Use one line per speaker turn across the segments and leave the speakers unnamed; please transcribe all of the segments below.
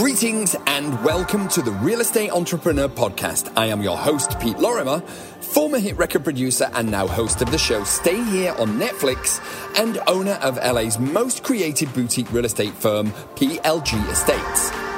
Greetings and welcome to the Real Estate Entrepreneur Podcast. I am your host, Pete Lorimer, former hit record producer and now host of the show Stay Here on Netflix and owner of LA's most creative boutique real estate firm, PLG Estates.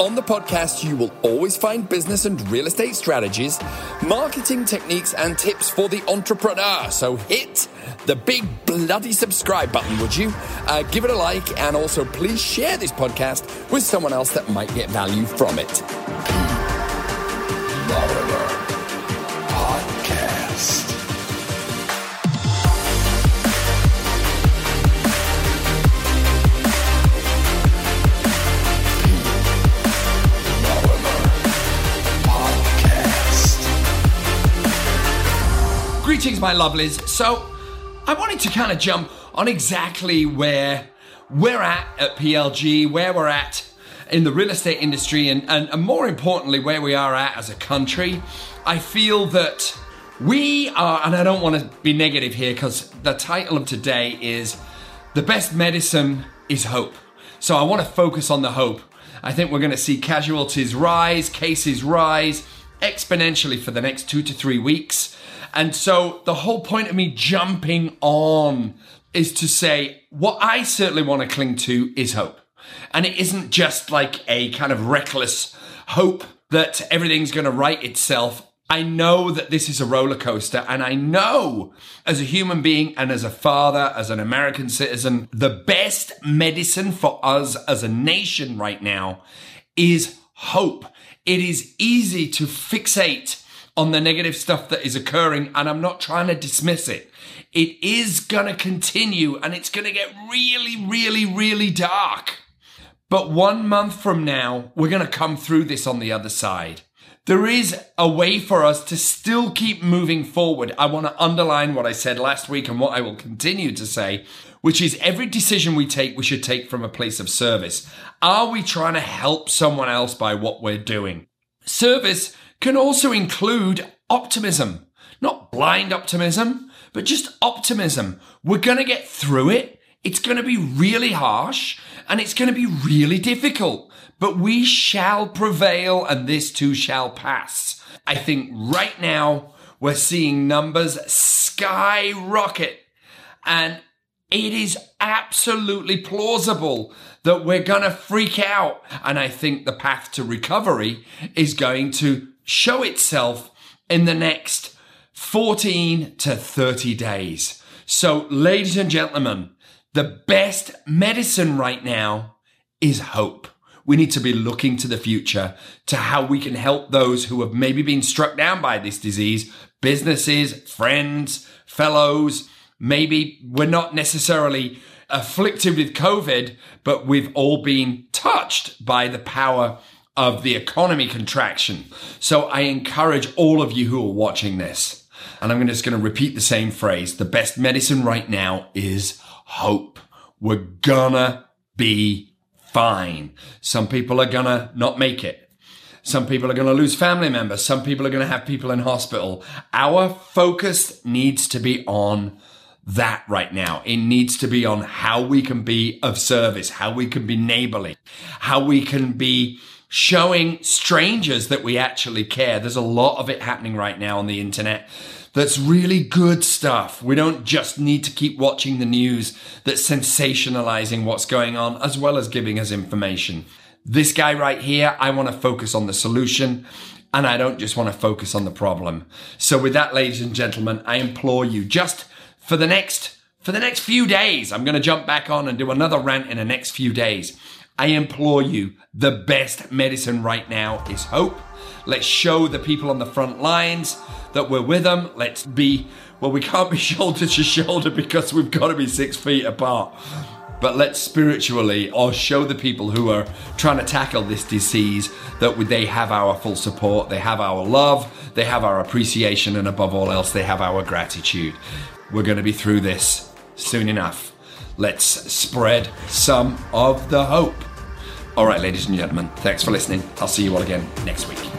On the podcast, you will always find business and real estate strategies, marketing techniques, and tips for the entrepreneur. So hit the big bloody subscribe button, would you? Uh, give it a like, and also please share this podcast with someone else that might get value from it. Greetings, my lovelies. So, I wanted to kind of jump on exactly where we're at at PLG, where we're at in the real estate industry, and, and, and more importantly, where we are at as a country. I feel that we are, and I don't want to be negative here because the title of today is The Best Medicine is Hope. So I want to focus on the hope. I think we're going to see casualties rise, cases rise exponentially for the next two to three weeks. And so the whole point of me jumping on is to say what I certainly want to cling to is hope. And it isn't just like a kind of reckless hope that everything's going to right itself. I know that this is a roller coaster, and I know as a human being and as a father, as an American citizen, the best medicine for us as a nation right now is hope. It is easy to fixate on the negative stuff that is occurring, and I'm not trying to dismiss it. It is going to continue and it's going to get really, really, really dark. But one month from now, we're going to come through this on the other side. There is a way for us to still keep moving forward. I want to underline what I said last week and what I will continue to say, which is every decision we take, we should take from a place of service. Are we trying to help someone else by what we're doing? Service can also include optimism, not blind optimism, but just optimism. We're going to get through it. It's going to be really harsh and it's going to be really difficult, but we shall prevail and this too shall pass. I think right now we're seeing numbers skyrocket and it is absolutely plausible that we're going to freak out. And I think the path to recovery is going to show itself in the next 14 to 30 days. So, ladies and gentlemen, the best medicine right now is hope. We need to be looking to the future to how we can help those who have maybe been struck down by this disease, businesses, friends, fellows. Maybe we're not necessarily afflicted with COVID, but we've all been touched by the power of the economy contraction. So I encourage all of you who are watching this, and I'm just going to repeat the same phrase. The best medicine right now is hope. We're gonna be fine. Some people are gonna not make it. Some people are going to lose family members. Some people are going to have people in hospital. Our focus needs to be on that right now. It needs to be on how we can be of service, how we can be neighborly, how we can be showing strangers that we actually care. There's a lot of it happening right now on the internet. That's really good stuff. We don't just need to keep watching the news that's sensationalizing what's going on as well as giving us information. This guy right here, I want to focus on the solution and I don't just want to focus on the problem. So with that, ladies and gentlemen, I implore you just for the next, for the next few days, I'm going to jump back on and do another rant in the next few days. I implore you, the best medicine right now is hope. Let's show the people on the front lines that we're with them. Let's be, well, we can't be shoulder to shoulder because we've got to be six feet apart. But let's spiritually or show the people who are trying to tackle this disease that they have our full support, they have our love, they have our appreciation, and above all else, they have our gratitude. We're going to be through this soon enough. Let's spread some of the hope. All right, ladies and gentlemen, thanks for listening. I'll see you all again next week.